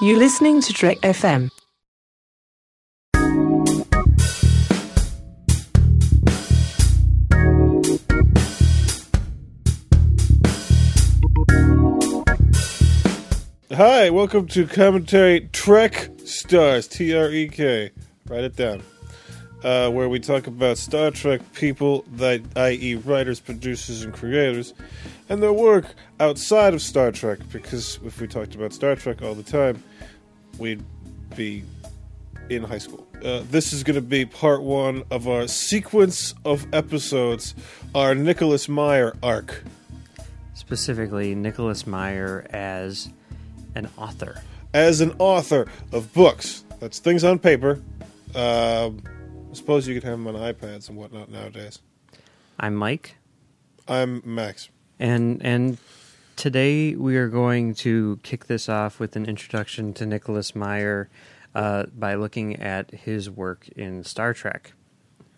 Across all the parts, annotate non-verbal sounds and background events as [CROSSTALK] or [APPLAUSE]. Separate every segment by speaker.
Speaker 1: You're listening to Trek FM.
Speaker 2: Hi, welcome to Commentary Trek Stars, T R E K. Write it down. Uh, where we talk about Star Trek people, that, i.e., writers, producers, and creators, and their work outside of Star Trek. Because if we talked about Star Trek all the time, we'd be in high school. Uh, this is going to be part one of our sequence of episodes, our Nicholas Meyer arc.
Speaker 3: Specifically, Nicholas Meyer as an author.
Speaker 2: as an author of books. That's things on paper. Um, I suppose you could have them on iPads and whatnot nowadays.
Speaker 3: I'm Mike,
Speaker 2: I'm Max.
Speaker 3: and and today we are going to kick this off with an introduction to Nicholas Meyer uh, by looking at his work in Star Trek.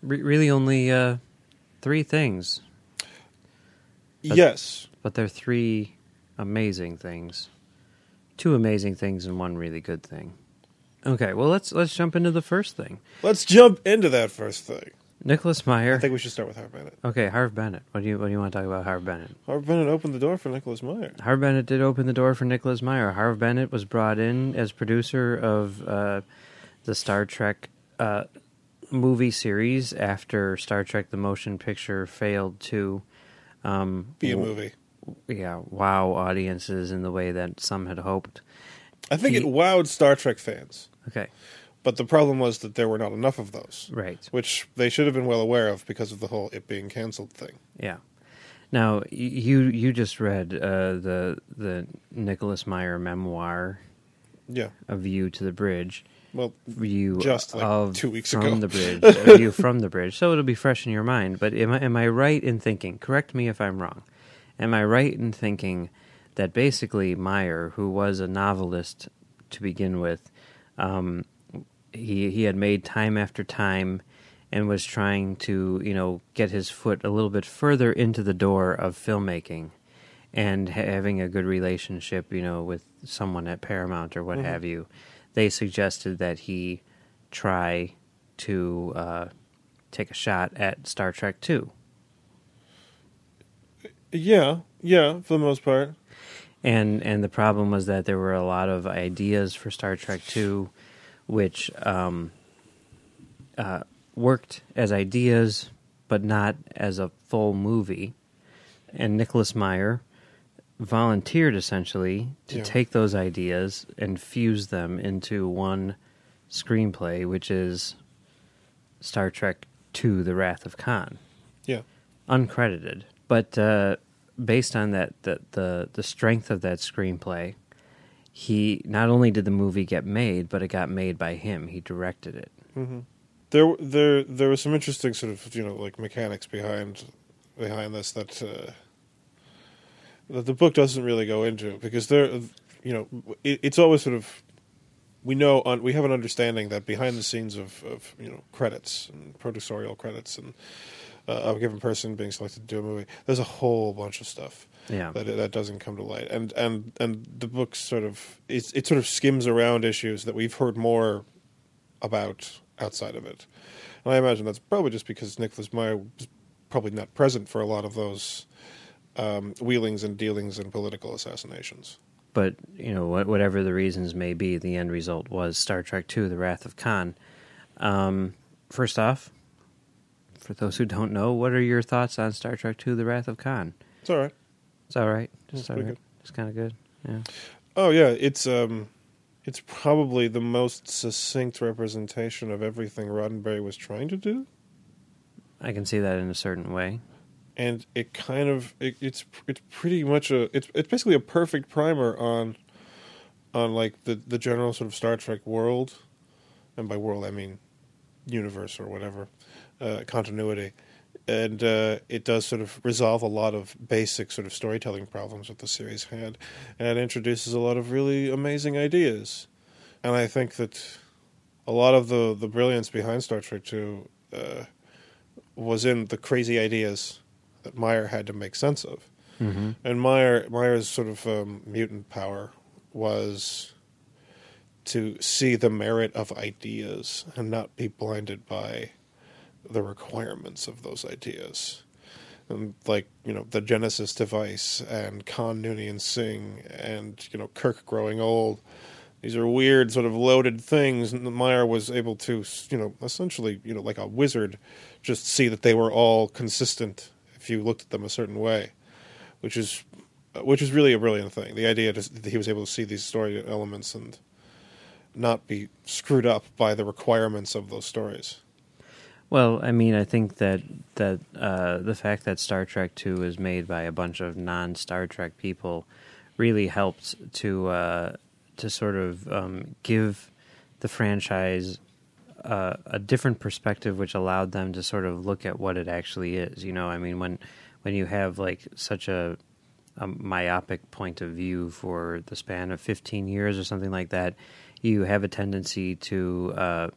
Speaker 3: Re- really, only uh, three things,
Speaker 2: yes.
Speaker 3: but they're three amazing things. Two amazing things and one really good thing. Okay, well let's let's jump into the first thing.
Speaker 2: Let's jump into that first thing.
Speaker 3: Nicholas Meyer.
Speaker 2: I think we should start with Harve Bennett.
Speaker 3: okay, Harve Bennett. What do you what do you want to talk about Harve Bennett?
Speaker 2: Harve Bennett opened the door for Nicholas Meyer.
Speaker 3: Harve Bennett did open the door for Nicholas Meyer. Harve Bennett was brought in as producer of uh, the Star Trek uh, movie series after Star Trek: The Motion Picture failed to, um,
Speaker 2: Be a movie.
Speaker 3: yeah, wow audiences in the way that some had hoped.
Speaker 2: I think
Speaker 3: He-
Speaker 2: it wowed Star Trek fans,
Speaker 3: Okay,
Speaker 2: but the problem was that there were not enough of those,
Speaker 3: right,
Speaker 2: which they should have been well aware of because of the whole it being canceled thing.
Speaker 3: yeah. Now you you just read uh, the the Nicholas Meyer memoir,
Speaker 2: Yeah.
Speaker 3: A View to the Bridge.
Speaker 2: Well,
Speaker 3: view
Speaker 2: Just, like,
Speaker 3: of
Speaker 2: two weeks
Speaker 3: from
Speaker 2: ago.
Speaker 3: the [LAUGHS] bridge, a view from the bridge. So it'll be fresh in your mind. But am I am I right in thinking? Correct me if I'm wrong. Am I right in thinking that basically Meyer, who was a novelist to begin with, um, he he had made time after time and was trying to you know get his foot a little bit further into the door of filmmaking and ha- having a good relationship you know with someone at Paramount or what have you. They suggested that he try to uh, take a shot at Star Trek 2
Speaker 2: yeah, yeah, for the most part.
Speaker 3: And and the problem was that there were a lot of ideas for Star Trek Two, which um, uh, worked as ideas, but not as a full movie. And Nicholas Meyer volunteered essentially to
Speaker 2: Yeah.
Speaker 3: take those ideas and fuse them into one screenplay, which is Star Trek Two: The Wrath of Khan
Speaker 2: Yeah.
Speaker 3: uncredited, but uh, based on that, the, the the strength of that screenplay, he not only did the movie get made, but it got made by him. He directed it.
Speaker 2: there there there was some interesting sort of you know like mechanics behind behind this that uh, that the book doesn't really go into because there you know it, it's always sort of we know on, we have an understanding that behind the scenes of, of you know credits and producerial credits and uh, of a given person being selected to do a movie there's a whole bunch of stuff
Speaker 3: Yeah.
Speaker 2: that that doesn't come to light and and and the book sort of it, it sort of skims around issues that we've heard more about outside of it. And I imagine that's probably just because Nicholas Meyer was probably not present for a lot of those um, wheelings and dealings and political assassinations.
Speaker 3: But you know, whatever the reasons may be, the end result was Star Trek Two: The Wrath of Khan. Um, first off, for those who don't know, what are your thoughts on Star Trek Two: The Wrath of Khan?
Speaker 2: It's all right.
Speaker 3: It's all right.
Speaker 2: It's
Speaker 3: Just all
Speaker 2: pretty good.
Speaker 3: It's kind of good. Yeah.
Speaker 2: Oh yeah, it's um, it's probably the most succinct representation of everything Roddenberry was trying to do,
Speaker 3: I can see that in a certain way.
Speaker 2: and it kind of it, it's it's pretty much a it's it's basically a perfect primer on on like the the general sort of Star Trek world, and by world I mean universe or whatever uh, continuity, and uh, it does sort of resolve a lot of basic sort of storytelling problems that the series had, and it introduces a lot of really amazing ideas, and I think that a lot of the the brilliance behind Star Trek Two uh, was in the crazy ideas that Meyer had to make sense of.
Speaker 3: Mm-hmm.
Speaker 2: And Meyer Meyer's sort of um, mutant power was to see the merit of ideas and not be blinded by the requirements of those ideas. And like, you know, the Genesis device and Khan Noonien Singh and, you know, Kirk growing old. These are weird, sort of loaded things. And Meyer was able to, you know, essentially, you know, like a wizard, just see that they were all consistent if you looked at them a certain way, which is, which is really a brilliant thing. The idea that he was able to see these story elements and not be screwed up by the requirements of those stories.
Speaker 3: Well, I mean, I think that that uh, the fact that Star Trek Two is made by a bunch of non Star Trek people really helped to uh, to sort of um, give the franchise uh, a different perspective, which allowed them to sort of look at what it actually is. You know, I mean, when when you have like such a, a myopic point of view for the span of 15 years or something like that, you have a tendency to uh,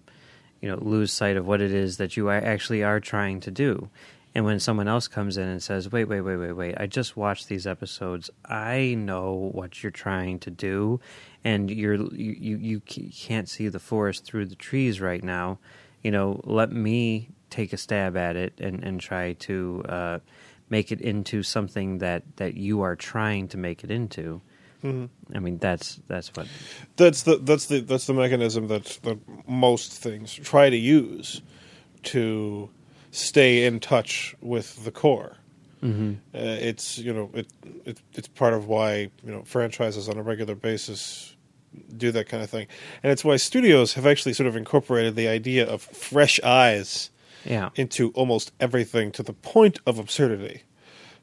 Speaker 3: you know lose sight of what it is that you actually are trying to do. And when someone else comes in and says, "Wait, wait, wait, wait, wait! I just watched these episodes. I know what you're trying to do, and you're you you, you can't see the forest through the trees right now. You know, let me take a stab at it and and try to uh, make it into something that that you are trying to make it into." Mm-hmm. I mean, that's that's what
Speaker 2: that's the that's the that's the mechanism that that most things try to use to stay in touch with the core. Mm-hmm. Uh, it's you know it, it it's part of why you know franchises on a regular basis do that kind of thing, and it's why studios have actually sort of incorporated the idea of fresh eyes
Speaker 3: yeah.
Speaker 2: into almost everything to the point of absurdity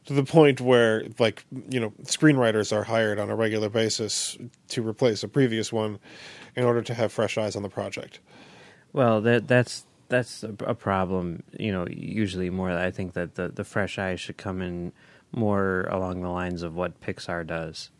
Speaker 2: to the point where like you know screenwriters are hired on a regular basis to replace a previous one in order to have fresh eyes on the project.
Speaker 3: Well that that's that's a, problem you know usually more i think that the the fresh eyes should come in more along the lines of what pixar does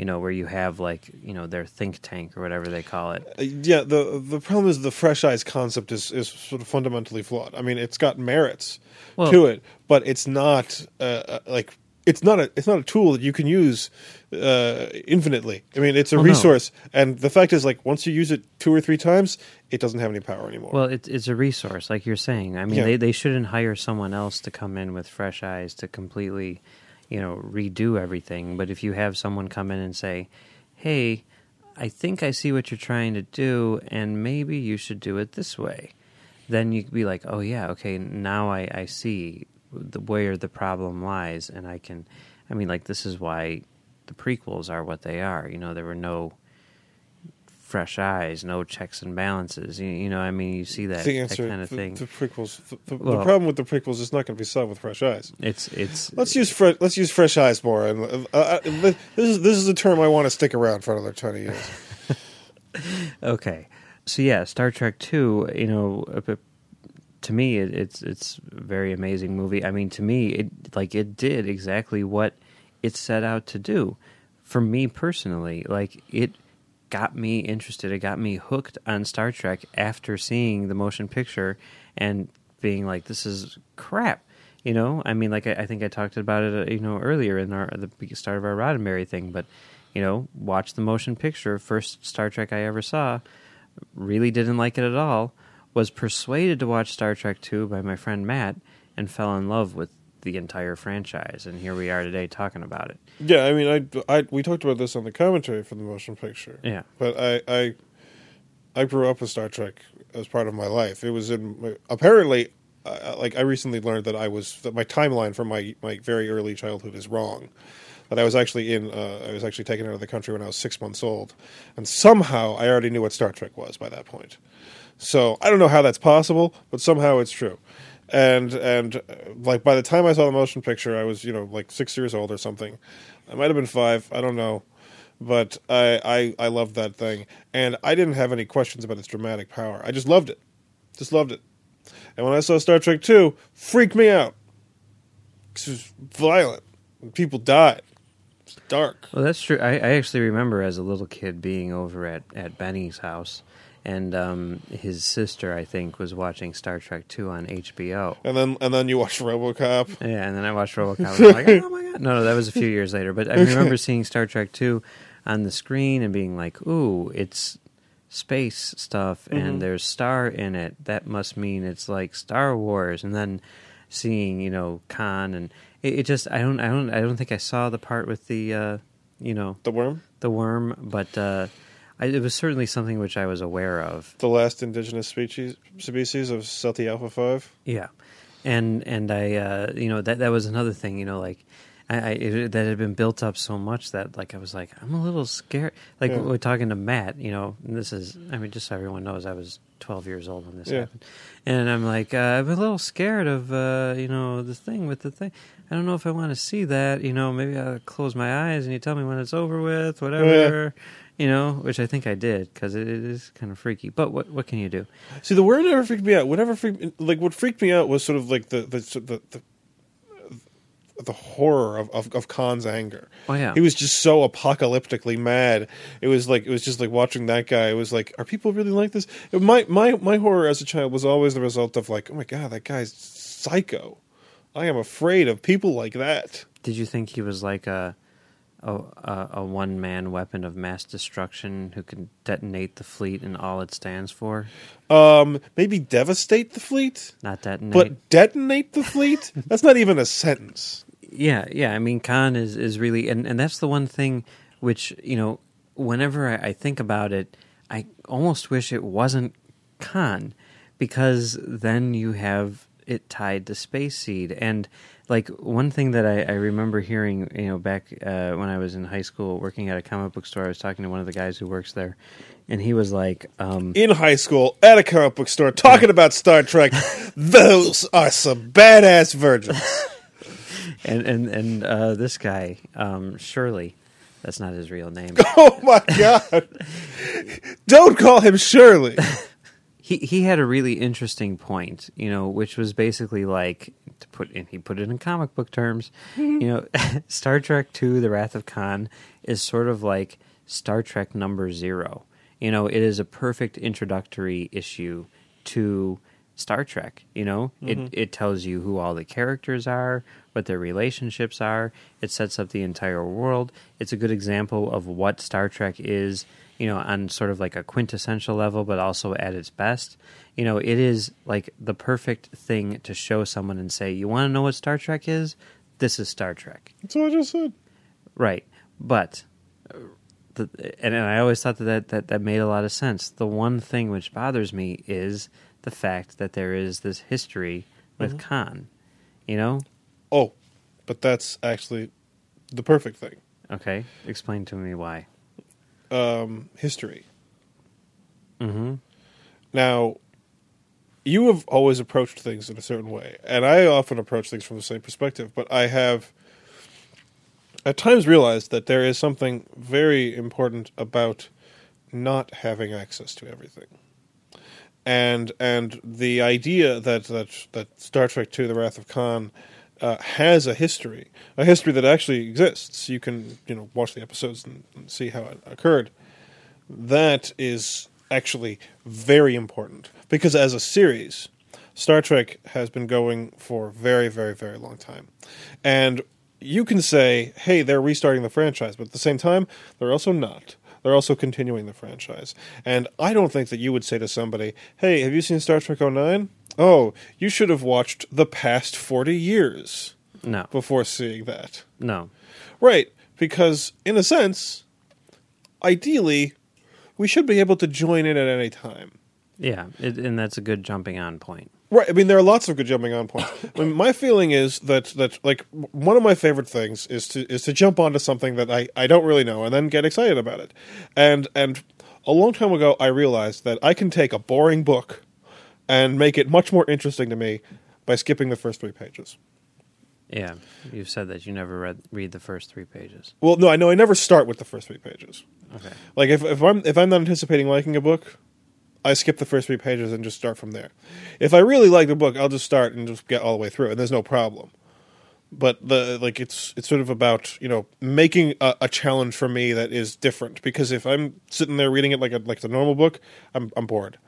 Speaker 3: you know, where you have like you know their think tank or whatever they call it.
Speaker 2: Uh, yeah, the the problem is the fresh eyes concept is is sort of fundamentally flawed. I mean, it's got merits well, to it, but it's not uh, uh, like it's not a it's not a tool that you can use uh, infinitely. I mean, it's a well, resource, no. and the fact is, like once you use it two or three times, it doesn't have any power anymore.
Speaker 3: Well, it, it's a resource, like you're saying. I mean, yeah. they they shouldn't hire someone else to come in with fresh eyes to completely you know, redo everything. But if you have someone come in and say, hey, I think I see what you're trying to do, and maybe you should do it this way, then you would be like, oh, yeah, okay, now I, I see the, where the problem lies, and I can, I mean, like, this is why the prequels are what they are. You know, there were no fresh eyes, no checks and balances. You, you know, I mean, you see that,
Speaker 2: the
Speaker 3: answer, that kind of
Speaker 2: the,
Speaker 3: thing.
Speaker 2: The prequels, the, the, well, the, problem with the prequels is not going to be solved with fresh eyes.
Speaker 3: It's it's.
Speaker 2: Let's use fre- let's use fresh eyes more. And uh, uh, this is this is a term I want to stick around for another twenty years. [LAUGHS]
Speaker 3: okay, so yeah, Star Trek Two. You know, uh, to me, it, it's it's a very amazing movie. I mean, to me, it like it did exactly what it set out to do. For me personally, like it got me interested. It got me hooked on Star Trek after seeing the motion picture and being like, "This is crap." You know, I mean, like I, I think I talked about it, uh, you know, earlier in our the start of our Roddenberry thing, but you know, watch the motion picture. First Star Trek I ever saw, really didn't like it at all. Was persuaded to watch Star Trek Two by my friend Matt, and fell in love with the entire franchise, and here we are today talking about it.
Speaker 2: Yeah, I mean, I, I we talked about this on the commentary for the motion picture.
Speaker 3: Yeah,
Speaker 2: but I, I, I grew up with Star Trek as part of my life. It was in my, apparently, uh, like I recently learned that I was that my timeline from my my very early childhood is wrong. That I was actually in, uh, I was actually taken out of the country when I was six months old, and somehow I already knew what Star Trek was by that point. So I don't know how that's possible, but somehow it's true and and uh, like by the time I saw the motion picture, I was you know like six years old or something. I might have been five. I don't know, but I I I loved that thing, and I didn't have any questions about its dramatic power. I just loved it, just loved it. And when I saw Star Trek Two, freaked me out. It was violent. People died. It's dark.
Speaker 3: Well, that's true. I, I actually remember as a little kid being over at at Benny's house and um, his sister, I think, was watching Star Trek Two on HBO.
Speaker 2: And then, and then you watched RoboCop.
Speaker 3: Yeah, and then I watched RoboCop. And I'm like, oh my god! No, no, that was a few [LAUGHS] years later. But I remember seeing Star Trek Two on the screen and being like, "Ooh, it's space stuff and there's star in it, that must mean it's like Star Wars. And then seeing you know Khan and it, it just I don't I don't I don't think I saw the part with the uh, you know
Speaker 2: The worm,
Speaker 3: the worm, but uh, I, it was certainly something which I was aware of.
Speaker 2: the last indigenous species species of Ceti Alpha Five.
Speaker 3: Yeah, and and I uh, you know that that was another thing you know like. I, I it, that had been built up so much that like I was like I'm a little scared. Like
Speaker 2: Yeah.
Speaker 3: we're talking to Matt, you know. And this is I mean just so everyone knows, I was 12 years old when this
Speaker 2: Yeah.
Speaker 3: happened, and I'm like uh, I'm a little scared of uh, you know the thing with the thing. I don't know if I want to see that. You know, maybe I'll close my eyes and you tell me when it's over with, whatever. You know, which I think I did because it, is kind of freaky. But what what can you do?
Speaker 2: See, the word never freaked me out. Whatever freaked, like what freaked me out was sort of like the the the the, the horror of, of of Khan's anger.
Speaker 3: Oh yeah,
Speaker 2: He was just so apocalyptically mad. It was like it was just like watching that guy. It was like, are people really like this? It- my my my horror as a child was always the result of like, oh my god, that guy's psycho. I am afraid of people like that.
Speaker 3: Did you think he was like a a, a, a one man weapon of mass destruction who can detonate the fleet and all it stands for?
Speaker 2: Um, maybe devastate the fleet,
Speaker 3: Not detonate.
Speaker 2: but detonate the fleet. [LAUGHS] That's not even a sentence.
Speaker 3: yeah, yeah. I mean, Khan is is really, and and that's the one thing which you know, whenever I, I think about it, I almost wish it wasn't Khan, because then you have it tied to Space Seed, and like one thing that I, I remember hearing, you know, back uh, when I was in high school working at a comic book store, I was talking to one of the guys who works there, and he was like, um,
Speaker 2: In high school, at a comic book store, talking about Star Trek. [LAUGHS] Those are some badass virgins. [LAUGHS]
Speaker 3: and and and uh, this guy, um, Shirley, that's not his real name. [LAUGHS]
Speaker 2: Oh my god! Don't call him Shirley.
Speaker 3: He he had a really interesting point, you know, which was basically like to put in he put it in comic book terms, [LAUGHS] you know, [LAUGHS] Star Trek II: The Wrath of Khan is sort of like Star Trek number 0. You know, it is a perfect introductory issue to Star Trek, you know? It mm-hmm. it tells you who all the characters are, what their relationships are. It sets up the entire world. It's a good example of what Star Trek is you know, on sort of like a quintessential level, but also at its best. You know, it is like the perfect thing to show someone and say, "You want to know what Star Trek is? This is Star Trek."
Speaker 2: That's what I just said.
Speaker 3: Right. But uh, the, and, and I always thought that, that that that made a lot of sense. The one thing which bothers me is the fact that there is this history with Khan. You know?
Speaker 2: Oh, but that's actually the perfect thing.
Speaker 3: Okay. Explain to me why.
Speaker 2: Um, history.
Speaker 3: Mm-hmm.
Speaker 2: Now, you have always approached things in a certain way, and I often approach things from the same perspective. But I have at times realized that there is something very important about not having access to everything. And and the idea that that, that Star Trek II: The Wrath of Khan uh, has a history, a history that actually exists. You can you know watch the episodes and, and see how it occurred. That is actually very important because as a series, Star Trek has been going for a very, very, very long time. And you can say, hey, they're restarting the franchise, but at the same time, they're also not. They're also continuing the franchise. And I don't think that you would say to somebody, hey, have you seen Star Trek 09? Oh, you should have watched the past 40 years
Speaker 3: No.
Speaker 2: before seeing that.
Speaker 3: No.
Speaker 2: Right, because in a sense, ideally, we should be able to join in at any time.
Speaker 3: Yeah, it, and that's a good jumping on point.
Speaker 2: Right. I mean, there are lots of good jumping on points. [LAUGHS] I mean, my feeling is that that like one of my favorite things is to is to jump onto something that I, I don't really know and then get excited about it. And and a long time ago, I realized that I can take a boring book and make it much more interesting to me by skipping the first three pages.
Speaker 3: Yeah, you've said that you never read read the first three pages.
Speaker 2: Well, no, I know I never start with the first three pages.
Speaker 3: Okay.
Speaker 2: Like if if I'm if I'm not anticipating liking a book, I skip the first three pages and just start from there. If I really like the book, I'll just start and just get all the way through, and there's no problem. But the like it's it's sort of about you know making a, a challenge for me that is different because if I'm sitting there reading it like a like the normal book, I'm I'm bored.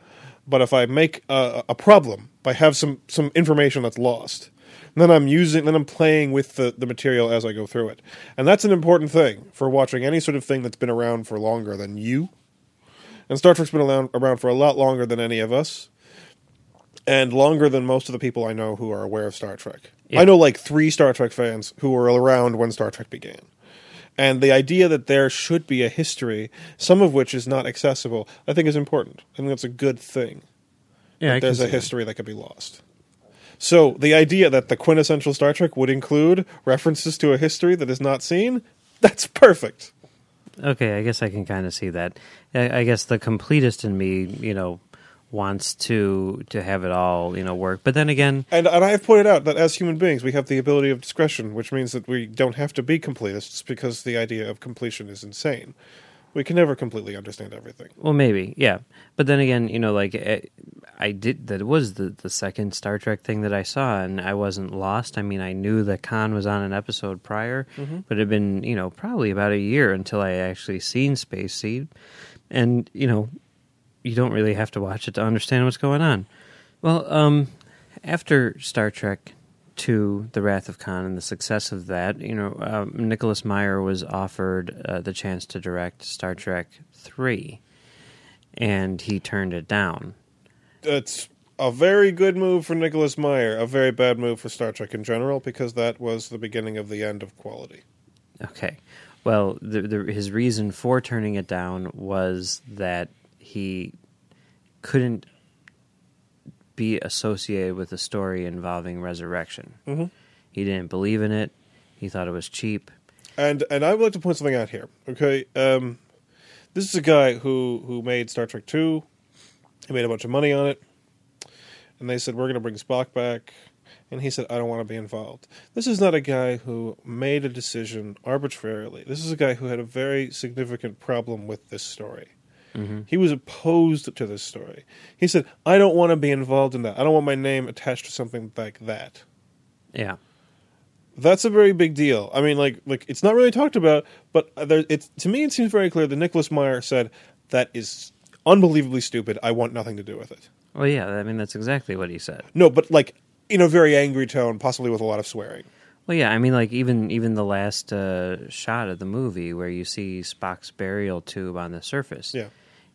Speaker 2: But if I make a, a problem by have some some information that's lost, then I'm using then I'm playing with the, the material as I go through it. And that's an important thing for watching any sort of thing that's been around for longer than you. and Star Trek's been around, around for a lot longer than any of us, and longer than most of the people I know who are aware of Star Trek.
Speaker 3: Yeah.
Speaker 2: I know like three Star Trek fans who were around when Star Trek began. And the idea that there should be a history, some of which is not accessible, I think is important. I think that's a good thing
Speaker 3: Yeah,
Speaker 2: there's a
Speaker 3: see that.
Speaker 2: history that could be lost. So the idea that the quintessential Star Trek would include references to a history that is not seen, [LAUGHS] that's perfect.
Speaker 3: Okay, I guess I can kind of see that. I, I guess the completist in me, you know, wants to to have it all, you know, work. But then again,
Speaker 2: And and I have pointed out that as human beings we have the ability of discretion, which means that we don't have to be completists because the idea of completion is insane. We can never completely understand everything.
Speaker 3: well, maybe, yeah. But then again, you know, like eh, I did that was the the second Star Trek thing that I saw, and I wasn't lost. I mean, I knew that Khan was on an episode prior, but it had been, you know, probably about a year until I actually seen Space Seed, and you know, you don't really have to watch it to understand what's going on. Well, um, after Star Trek II, The Wrath of Khan, and the success of that, you know, um, Nicholas Meyer was offered uh, the chance to direct Star Trek three, and he turned it down.
Speaker 2: It's a very good move for Nicholas Meyer, a very bad move for Star Trek in general because that was the beginning of the end of quality.
Speaker 3: Okay. Well, the, the, his reason for turning it down was that he couldn't be associated with a story involving resurrection.
Speaker 2: Mhm.
Speaker 3: He didn't believe in it. He thought it was cheap.
Speaker 2: And and I would like to point something out here. Okay, um, this is a guy who who made Star Trek Two. He made a bunch of money on it, and they said we're going to bring Spock back, and he said I don't want to be involved. This is not a guy who made a decision arbitrarily. This is a guy who had a very significant problem with this story. He was opposed to this story. He said, "I don't want to be involved in that. I don't want my name attached to something like that."
Speaker 3: Yeah.
Speaker 2: That's a very big deal. I mean, like, like it's not really talked about, but there, it's to me it seems very clear that Nicholas Meyer said that is unbelievably stupid. I want nothing to do with it.
Speaker 3: Well, yeah. I mean, that's exactly what he said.
Speaker 2: No, but like in a very angry tone, possibly with a lot of swearing.
Speaker 3: Well, yeah. I mean, like even even the last uh, shot of the movie where you see Spock's burial tube on the surface.
Speaker 2: Yeah,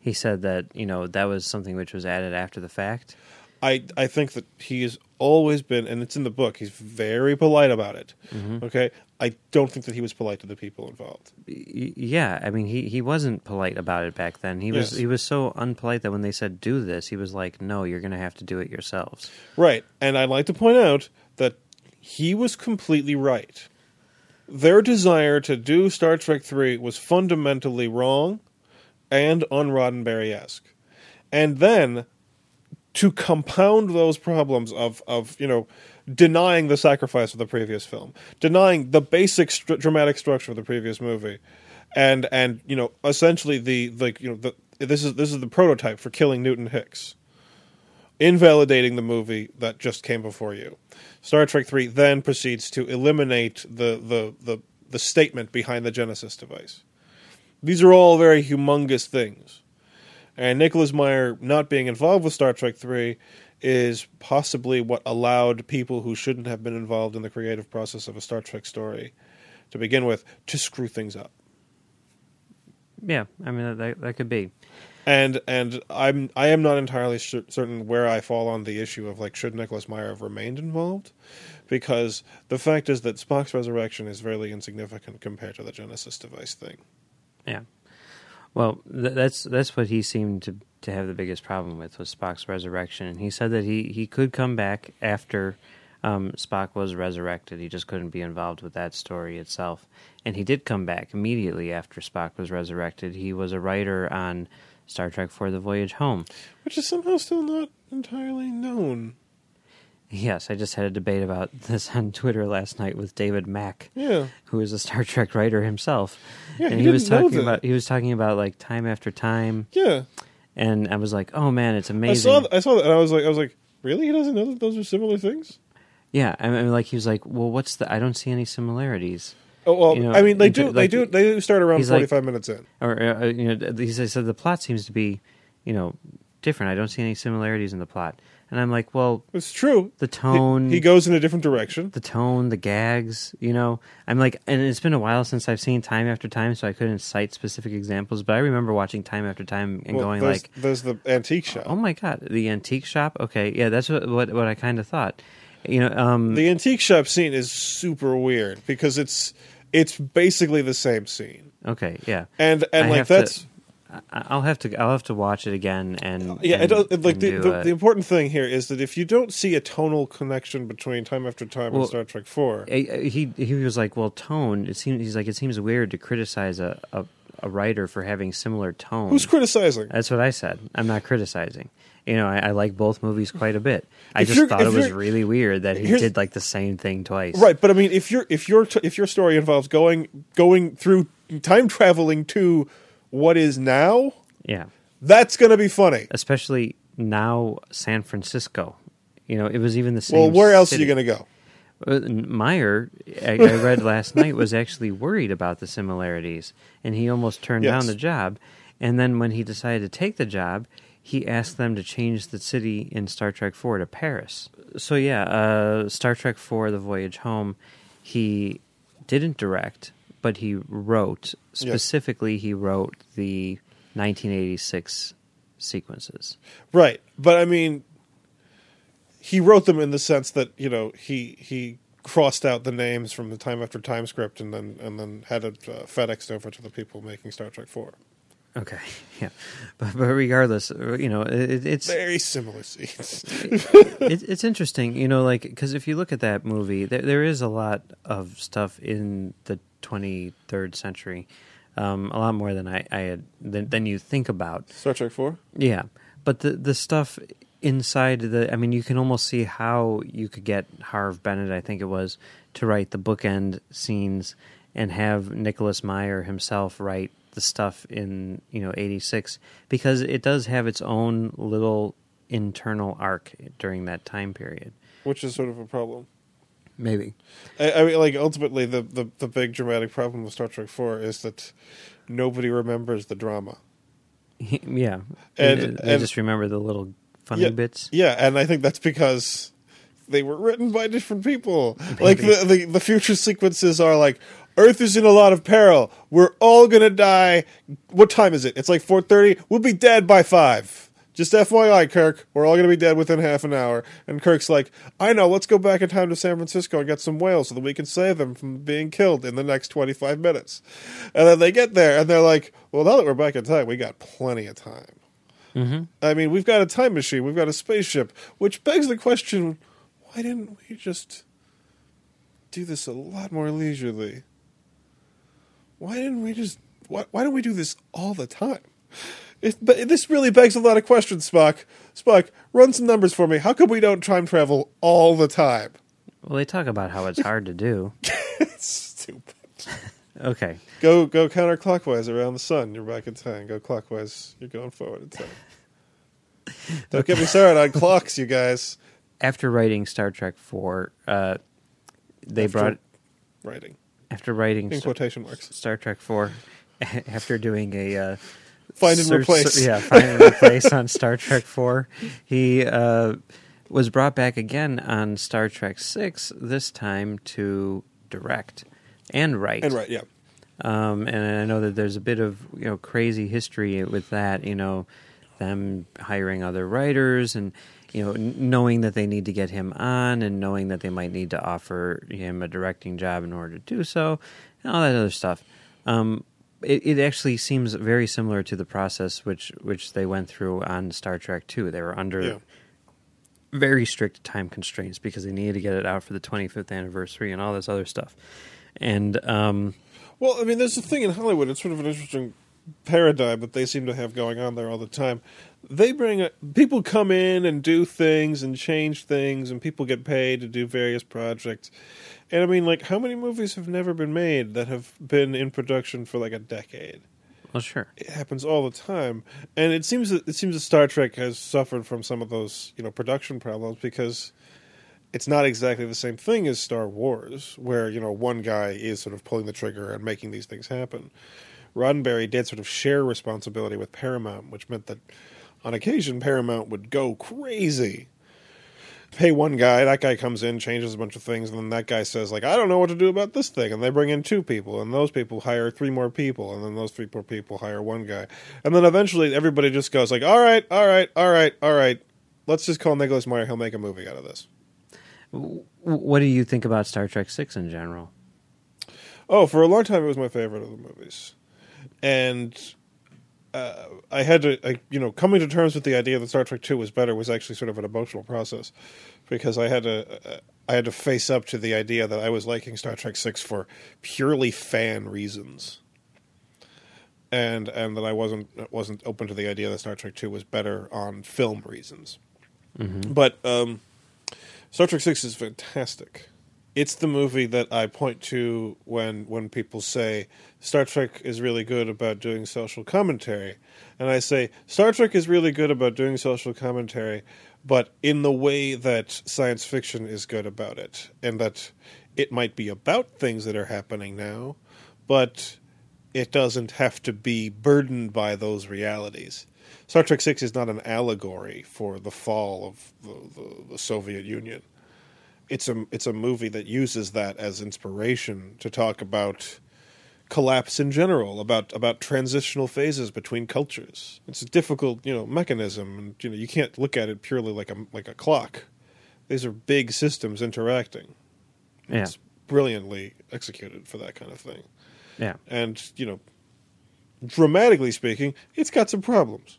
Speaker 3: He said that you know that was something which was added after the fact.
Speaker 2: I I think that he has always been, and it's in the book. He's very polite about it. Mm-hmm. Okay, I don't think that he was polite to the people involved.
Speaker 3: Y- yeah, I mean, he, he wasn't polite about it back then. He was
Speaker 2: Yes.
Speaker 3: he was so unpolite that when they said do this, he was like, "No, you're going to have to do it yourselves."
Speaker 2: Right. And I'd like to point out that he was completely right. Their desire to do Star Trek 3 was fundamentally wrong and un Roddenberry esque. And then to compound those problems of, of, you know, denying the sacrifice of the previous film, denying the basic str- dramatic structure of the previous movie, and and you know essentially the like you know the this is this is the prototype for killing Newt and Hicks invalidating the movie that just came before you. Star Trek 3 then proceeds to eliminate the, the, the, the statement behind the Genesis device. These are all very humongous things. And Nicholas Meyer not being involved with Star Trek 3 is possibly what allowed people who shouldn't have been involved in the creative process of a Star Trek story to begin with to screw things up.
Speaker 3: Yeah, I mean that that could be.
Speaker 2: and and I'm I am not entirely cer- certain where I fall on the issue of like should Nicholas Meyer have remained involved, because the fact is that Spock's resurrection is fairly insignificant compared to the Genesis device thing.
Speaker 3: Yeah. Well, th- that's that's what he seemed to to have the biggest problem with was Spock's resurrection, and he said that he he could come back after um, Spock was resurrected. He just couldn't be involved with that story itself, and he did come back immediately after Spock was resurrected. He was a writer on Star Trek for the Voyage Home.
Speaker 2: Which is somehow still not entirely known.
Speaker 3: Yes, I just had a debate about [LAUGHS] this on Twitter last night with David Mack.
Speaker 2: Yeah,
Speaker 3: who is a Star Trek writer himself.
Speaker 2: Yeah,
Speaker 3: and
Speaker 2: he
Speaker 3: he, was talking about he was talking about like time after time
Speaker 2: yeah.
Speaker 3: and I was like, "Oh man, it's
Speaker 2: I
Speaker 3: amazing."
Speaker 2: saw I saw that and I was like I was like really he doesn't know that those are similar things.
Speaker 3: yeah, I mean like he was like, "Well, what's the I don't see any similarities."
Speaker 2: Oh well,
Speaker 3: You know,
Speaker 2: I mean they do they do they do start around
Speaker 3: he's like-
Speaker 2: forty five minutes in.
Speaker 3: Or uh, you know, he said the plot seems to be, you know, different. I don't see any similarities in the plot. And I'm like, well,
Speaker 2: It's true.
Speaker 3: the tone,
Speaker 2: He, goes in a different direction.
Speaker 3: the tone, the gags, you know. I'm like, and it's been a while since I've seen Time After Time, so I couldn't cite specific examples. But I remember watching Time After Time and
Speaker 2: Well,
Speaker 3: going
Speaker 2: there's,
Speaker 3: like,
Speaker 2: there's the antique shop.
Speaker 3: oh my god, the antique shop. Okay, yeah, that's what what, what I kind of thought. You know, um,
Speaker 2: The antique shop scene is super weird because it's it's basically the same scene,
Speaker 3: okay, yeah.
Speaker 2: and and
Speaker 3: I
Speaker 2: like
Speaker 3: to-
Speaker 2: that's
Speaker 3: I- I'll have to I'll have to watch it again and uh,
Speaker 2: yeah.
Speaker 3: and,
Speaker 2: It, like the, the, the important thing here is that if you don't see a tonal connection between Time After Time
Speaker 3: Well,
Speaker 2: and Star Trek Four,
Speaker 3: he he was like, well, tone. It seems he's like it seems weird to criticize a a, a writer for having similar tone.
Speaker 2: who's criticizing?
Speaker 3: That's what I said. I'm not criticizing. You know, I, I like both movies quite a bit. I
Speaker 2: If
Speaker 3: just thought it was really weird that he did like the same thing twice.
Speaker 2: Right, but I mean, if your if your if your story involves going going through time traveling to what is now,
Speaker 3: Yeah.
Speaker 2: that's going to be funny.
Speaker 3: Especially now, San Francisco. You know, it was even the same.
Speaker 2: Well, where else
Speaker 3: city.
Speaker 2: are you going to go?
Speaker 3: Uh, Meyer, I, I read last night, was actually worried about the similarities, and he almost turned
Speaker 2: Yes.
Speaker 3: down the job. And then when he decided to take the job, he asked them to change the city in Star Trek Four to Paris. So yeah, uh, Star Trek Four: The Voyage Home, he didn't direct, but he wrote. Specifically, he wrote the 1986 sequences.
Speaker 2: Right, but I mean, he wrote them in the sense that you know he he crossed out the names from the Time After Time script and then and then had it uh, FedExed over to the people making Star Trek Four.
Speaker 3: Okay, [LAUGHS] yeah, but, but regardless, uh, you know, it, it's
Speaker 2: Very similar scenes. [LAUGHS]
Speaker 3: it, it's interesting, you know, like because if you look at that movie, there, there is a lot of stuff in the 23rd century, um, a lot more than I, I had than, than you think about.
Speaker 2: Star Trek Four.
Speaker 3: Yeah, but the the stuff inside the, I mean, you can almost see how you could get Harve Bennett, I think it was, to write the bookend scenes and have Nicholas Meyer himself write the stuff in you know 86 because it does have its own little internal arc during that time period
Speaker 2: which is sort of a problem.
Speaker 3: maybe
Speaker 2: I, I mean, like ultimately, the, the the big dramatic problem with Star Trek Four is that nobody remembers the drama. [LAUGHS]
Speaker 3: yeah
Speaker 2: And-
Speaker 3: they, they just remember the little funny
Speaker 2: yeah,
Speaker 3: bits
Speaker 2: Yeah, and I think that's because they were written by different people. Like the, the the future sequences are like Earth is in a lot of peril. We're all gonna die. What time is it? It's like four thirty. We'll be dead by five. Just FYI, Kirk, we're all gonna be dead within half an hour. And Kirk's like, I know. Let's go back in time to San Francisco and get some whales so that we can save them from being killed in the next twenty five minutes. And then they get there and they're like, Well, now that we're back in time, we got plenty of time. Mm-hmm. I mean, we've got a time machine, we've got a spaceship, which begs the question: Why didn't we just do this a lot more leisurely? Why didn't we just? Why, why don't we do this all the time? It, but this really begs a lot of questions, Spock. Spock, run some numbers for me. How come we don't time travel all the time?
Speaker 3: well they talk about how it's hard to do [LAUGHS]
Speaker 2: It's stupid. [LAUGHS]
Speaker 3: okay
Speaker 2: Go go counterclockwise around the sun. You're back in time. Go clockwise. You're going forward in time. [LAUGHS] Don't get me started on clocks, you guys.
Speaker 3: after writing star trek 4 uh, they
Speaker 2: After
Speaker 3: brought
Speaker 2: Writing
Speaker 3: after writing
Speaker 2: in
Speaker 3: Star,
Speaker 2: quotation marks.
Speaker 3: Star Trek Four, [LAUGHS] after doing a uh,
Speaker 2: Find and
Speaker 3: search-
Speaker 2: replace.
Speaker 3: yeah, find and replace on Star Trek Four, he uh, was brought back again on Star Trek Six. This time to direct and write.
Speaker 2: And right, yeah.
Speaker 3: Um, and I know that there's a bit of you know crazy history with that. You know, them hiring other writers and you know knowing that they need to get him on and knowing that they might need to offer him a directing job in order to do so and all that other stuff. Um, it, it actually seems very similar to the process which which they went through on Star Trek Two. They were under
Speaker 2: Yeah.
Speaker 3: very strict time constraints because they needed to get it out for the 25th anniversary and all this other stuff. And um,
Speaker 2: Well, I mean, there's a thing in Hollywood. It's sort of an interesting paradigm that they seem to have going on there all the time. They bring a, people come in and do things and change things, and people get paid to do various projects. And I mean, like, how many movies have never been made that have been in production for like a decade?
Speaker 3: well, sure.
Speaker 2: It happens all the time, and it seems that it seems that Star Trek has suffered from some of those, you know, production problems because it's not exactly the same thing as Star Wars, where you know one guy is sort of pulling the trigger and making these things happen. Roddenberry did sort of share responsibility with Paramount, which meant that on occasion Paramount would go crazy. Pay one guy, that guy comes in, changes a bunch of things, and then that guy says like, I don't know what to do about this thing, and they bring in two people, and those people hire three more people, and then those three more people hire one guy, and then eventually everybody just goes like, all right, all right, all right, all right, let's just call Nicholas Meyer, he'll make a movie out of this.
Speaker 3: What do you think about Star Trek Six in general?
Speaker 2: Oh, for a long time, it was my favorite of the movies, and uh, I had to, I, you know, coming to terms with the idea that Star Trek Two was better was actually sort of an emotional process, because I had to, uh, I had to face up to the idea that I was liking Star Trek Six for purely fan reasons, and and that I wasn't wasn't open to the idea that Star Trek Two was better on film reasons. But um, Star Trek Six is fantastic. It's the movie that I point to when when people say Star Trek is really good about doing social commentary, and I say Star Trek is really good about doing social commentary, but in the way that science fiction is good about it, and that it might be about things that are happening now, but it doesn't have to be burdened by those realities. Star Trek Six is not an allegory for the fall of the, the, the Soviet Union. It's a it's a movie that uses that as inspiration to talk about collapse in general, about about transitional phases between cultures. It's a difficult you know mechanism, and you know you can't look at it purely like a like a clock. These are big systems interacting.
Speaker 3: Yeah,
Speaker 2: It's brilliantly executed for that kind of thing,
Speaker 3: yeah.
Speaker 2: and you know, dramatically speaking, it's got some problems.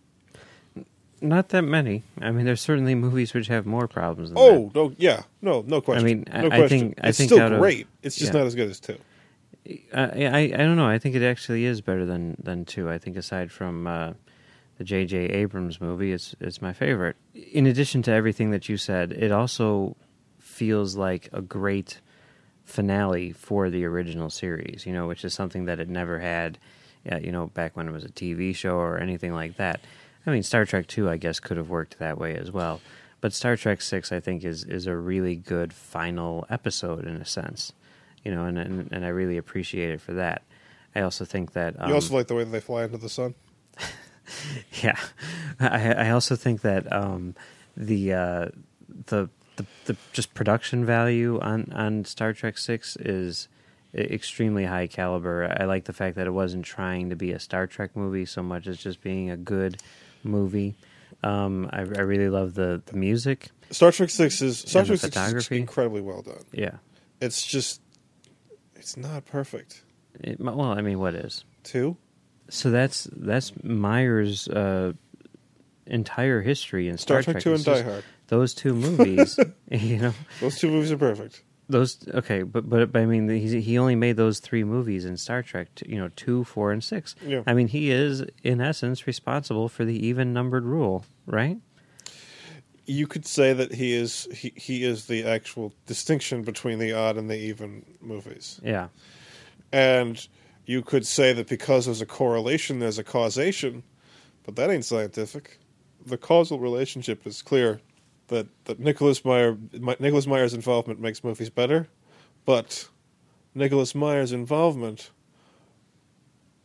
Speaker 3: Not that many. I mean, there's certainly movies which have more problems. Than
Speaker 2: Oh no, yeah, no, no question.
Speaker 3: mean, I-
Speaker 2: no
Speaker 3: I
Speaker 2: question.
Speaker 3: think- I
Speaker 2: it's
Speaker 3: think
Speaker 2: still
Speaker 3: out of-
Speaker 2: great. it's just
Speaker 3: yeah.
Speaker 2: not as good as two.
Speaker 3: That. I, I I don't know. I think it actually is better than than two. I think aside from uh, the J.J. Abrams movie, it's it's my favorite. In addition to everything that you said, it also feels like a great finale for the original series. You know, which is something that it never had. Yeah, you know, back when it was a TV show or anything like that. I mean, Star Trek Two, I guess, could have worked that way as well. But Star Trek Six, I think, is is a really good final episode in a sense. You know, and and, and I really appreciate it for that. I also think that um,
Speaker 2: you also like the way that they fly into the sun. [LAUGHS]
Speaker 3: yeah, I, I also think that um, the, uh, the the the just production value on on Star Trek Six is extremely high caliber. I like the fact that it wasn't trying to be a Star Trek movie so much as just being a good movie. Um, I, I really love the the music.
Speaker 2: Star Trek Six is Star Trek Six is incredibly well done.
Speaker 3: Yeah.
Speaker 2: It's just, it's not perfect.
Speaker 3: It, well, I mean, what is?
Speaker 2: Two.
Speaker 3: So that's that's Meyer's uh, entire history in
Speaker 2: Star
Speaker 3: Star,
Speaker 2: Trek Two and Die Hard.
Speaker 3: Those two movies, [LAUGHS] [LAUGHS] you know,
Speaker 2: Those two movies are perfect.
Speaker 3: those okay, but but, but I mean, he he only made those three movies in Star Trek, t- you know, two, four, and six.
Speaker 2: Yeah.
Speaker 3: I mean, he is in essence responsible for the even numbered rule, right?
Speaker 2: You could say that he is he, he is the actual distinction between the odd and the even movies.
Speaker 3: Yeah,
Speaker 2: And you could say that because there's a correlation, there's a causation, but that ain't scientific. The causal relationship is clear that, that Nicholas Meyer Mi- Nicholas Meyer's involvement makes movies better, but Nicholas Meyer's involvement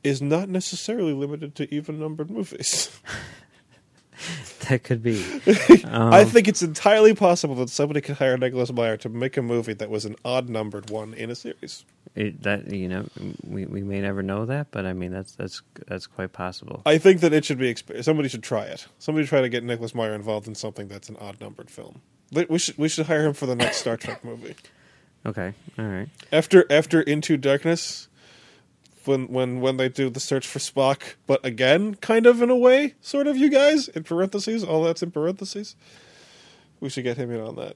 Speaker 2: is not necessarily limited to even numbered movies. [LAUGHS]
Speaker 3: that could be. [LAUGHS]
Speaker 2: I
Speaker 3: Um,
Speaker 2: think it's entirely possible that somebody could hire Nicholas Meyer to make a movie that was an odd numbered one in a series.
Speaker 3: It, that you know, we we may never know that, but I mean, that's that's that's quite possible.
Speaker 2: I think that it should be exp- somebody should try it. Somebody try to get Nicholas Meyer involved in something that's an odd numbered film. We should we should hire him for the next Star Trek movie. [COUGHS]
Speaker 3: Okay, all right.
Speaker 2: After after Into Darkness, when when when they do the search for Spock, but again, kind of in a way, sort of. You guys in parentheses, all that's in parentheses. We should get him in on that.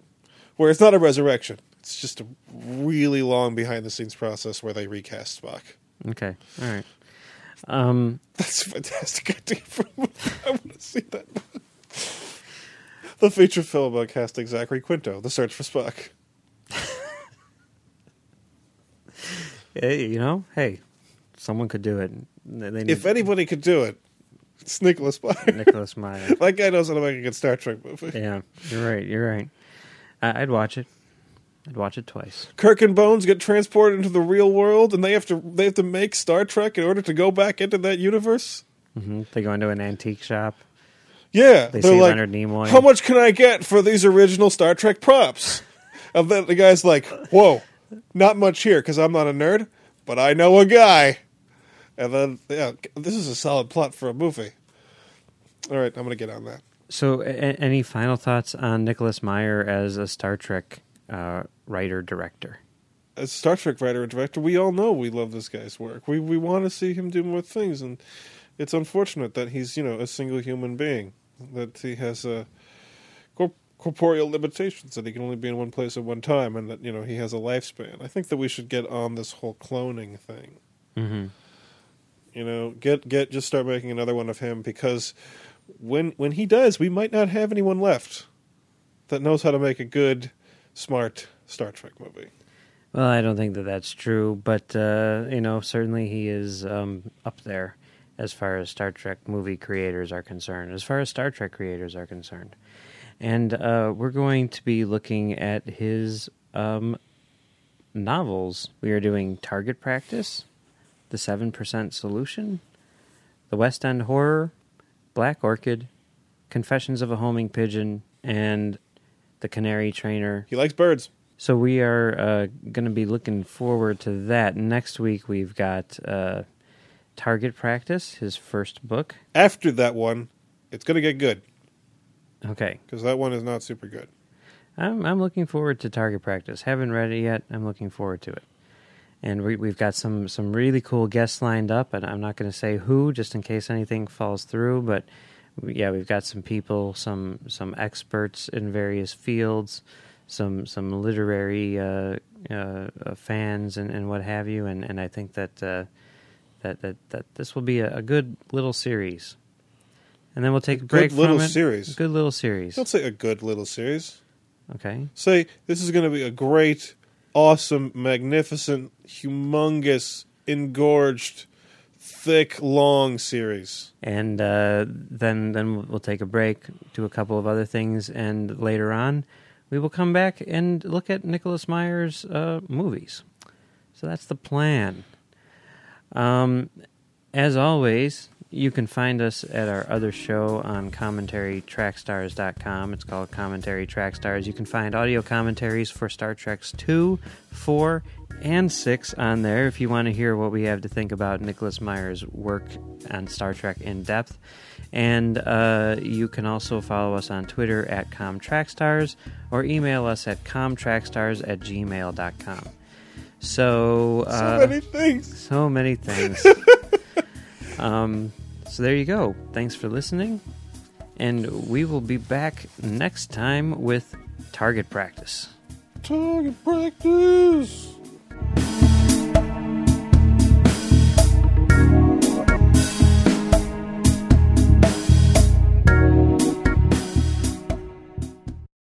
Speaker 2: Where it's not a resurrection; it's just a really long behind the scenes process where they recast Spock.
Speaker 3: Okay, all right. Um,
Speaker 2: That's a fantastic idea. I want to see that. the feature film about casting Zachary Quinto, The Search for Spock. [LAUGHS]
Speaker 3: hey, you know, hey, someone could do it. They need
Speaker 2: If anybody could do it, it's Nicholas Meyer. [LAUGHS]
Speaker 3: Nicholas Meyer. [LAUGHS]
Speaker 2: that guy knows how to make a good Star Trek movie.
Speaker 3: Yeah, you're right. You're right. I, I'd watch it. I'd watch it twice.
Speaker 2: Kirk and Bones get transported into the real world, and they have to they have to make Star Trek in order to go back into that universe.
Speaker 3: hmm They go into an antique shop.
Speaker 2: Yeah,
Speaker 3: They see Leonard Nimoy.
Speaker 2: How much can I get for these original Star Trek props? and then the guy's like, "Whoa, not much here because I'm not a nerd, but I know a guy." And then, yeah, this is a solid plot for a movie. All right, I'm gonna get on that.
Speaker 3: So, a- a- any final thoughts on Nicholas Meyer as a Star Trek uh, writer director?
Speaker 2: As Star Trek writer and director, we all know we love this guy's work. We we want to see him do more things, and it's unfortunate that he's you know a single human being that he has a corp- corporeal limitations that he can only be in one place at one time, and that you know he has a lifespan. I think that we should get on this whole cloning thing.
Speaker 3: Mm-hmm.
Speaker 2: You know, get get just start making another one of him because when when he does, we might not have anyone left that knows how to make a good, smart Star Trek movie.
Speaker 3: Well, I don't think that that's true, but uh, you know, certainly he is um, up there as far as Star Trek movie creators are concerned, as far as Star Trek creators are concerned. And uh, we're going to be looking at his um, novels. We are doing Target Practice, The Seven Percent Solution, The West End Horror, Black Orchid, Confessions of a Homing Pigeon, and The Canary Trainer.
Speaker 2: He likes birds.
Speaker 3: So we are uh, going to be looking forward to that. Next week we've got uh, Target Practice, his first book.
Speaker 2: After that one, it's going to get good
Speaker 3: Okay,
Speaker 2: because that one is not super good.
Speaker 3: I'm I'm looking forward to Target Practice. Haven't read it yet. I'm looking forward to it. And we, we've got some some really cool guests lined up, and I'm not going to say who, just in case anything falls through. But yeah, we've got some people, some some experts in various fields, some some literary uh, uh, fans, and, and what have you. And, and I think that uh, that that that this will be a, a good little series. And then we'll take a break
Speaker 2: Good little series.
Speaker 3: Good little series.
Speaker 2: Don't say a good little series.
Speaker 3: Okay.
Speaker 2: Say this is going to be a great, awesome, magnificent, humongous, engorged, thick, long series.
Speaker 3: and uh, then then we'll take a break, do a couple of other things, and later on, we will come back and look at Nicholas Meyer's uh, movies. So that's the plan. Um, as always, you can find us at our other show on commentarytrackstars.com. It's called Commentary Trackstars. You can find audio commentaries for Star Treks 2, 4, and 6 on there if you want to hear what we have to think about Nicholas Meyer's work on Star Trek in depth. And uh, you can also follow us on Twitter at ComTrackstars or email us at comtrackstars at gmail.com. So,
Speaker 2: So
Speaker 3: uh,
Speaker 2: many things.
Speaker 3: so many things. [LAUGHS] um, so there you go. Thanks for listening. And we will be back next time with target practice.
Speaker 2: Target practice.